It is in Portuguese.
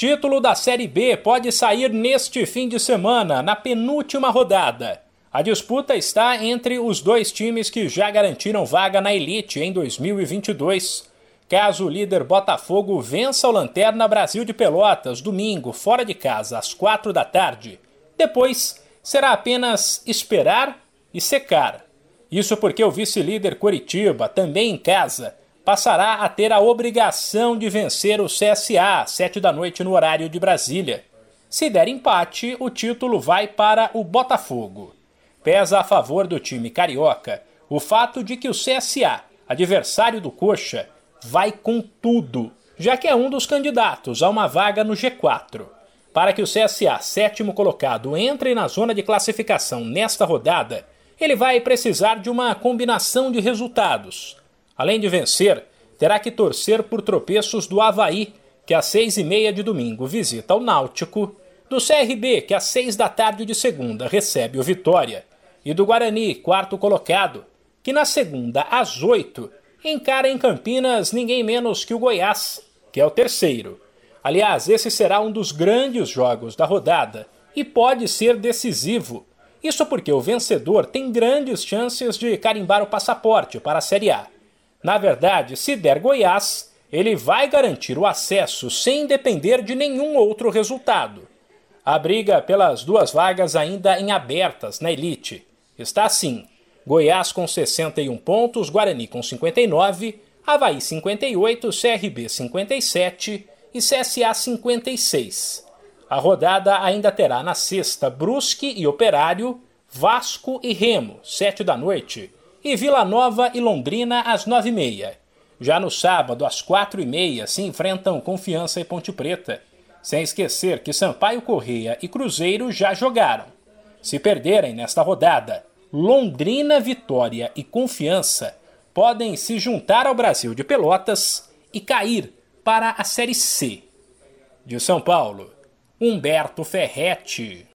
Título da Série B pode sair neste fim de semana, na penúltima rodada. A disputa está entre os dois times que já garantiram vaga na elite em 2022. Caso o líder Botafogo vença o Lanterna Brasil de Pelotas domingo, fora de casa, às quatro da tarde, depois será apenas esperar e secar. Isso porque o vice-líder Curitiba, também em casa, passará a ter a obrigação de vencer o CSA às 7 da noite no horário de Brasília. Se der empate, o título vai para o Botafogo. Pesa a favor do time carioca o fato de que o CSA, adversário do Coxa, vai com tudo, já que é um dos candidatos a uma vaga no G4. Para que o CSA, sétimo colocado, entre na zona de classificação nesta rodada, ele vai precisar de uma combinação de resultados Além de vencer, terá que torcer por tropeços do Havaí, que às seis e meia de domingo visita o Náutico, do CRB, que às seis da tarde de segunda recebe o Vitória, e do Guarani, quarto colocado, que na segunda às oito encara em Campinas ninguém menos que o Goiás, que é o terceiro. Aliás, esse será um dos grandes jogos da rodada e pode ser decisivo. Isso porque o vencedor tem grandes chances de carimbar o passaporte para a Série A. Na verdade, se der Goiás, ele vai garantir o acesso sem depender de nenhum outro resultado. A briga pelas duas vagas ainda em abertas na elite está assim: Goiás com 61 pontos, Guarani com 59, Havaí 58, CRB 57 e CSA 56. A rodada ainda terá na sexta Brusque e Operário, Vasco e Remo, 7 da noite, e Vila Nova e Londrina às nove e meia. Já no sábado, às quatro e meia, se enfrentam Confiança e Ponte Preta. Sem esquecer que Sampaio Correia e Cruzeiro já jogaram. Se perderem nesta rodada, Londrina, Vitória e Confiança podem se juntar ao Brasil de Pelotas e cair para a Série C. De São Paulo, Humberto Ferretti.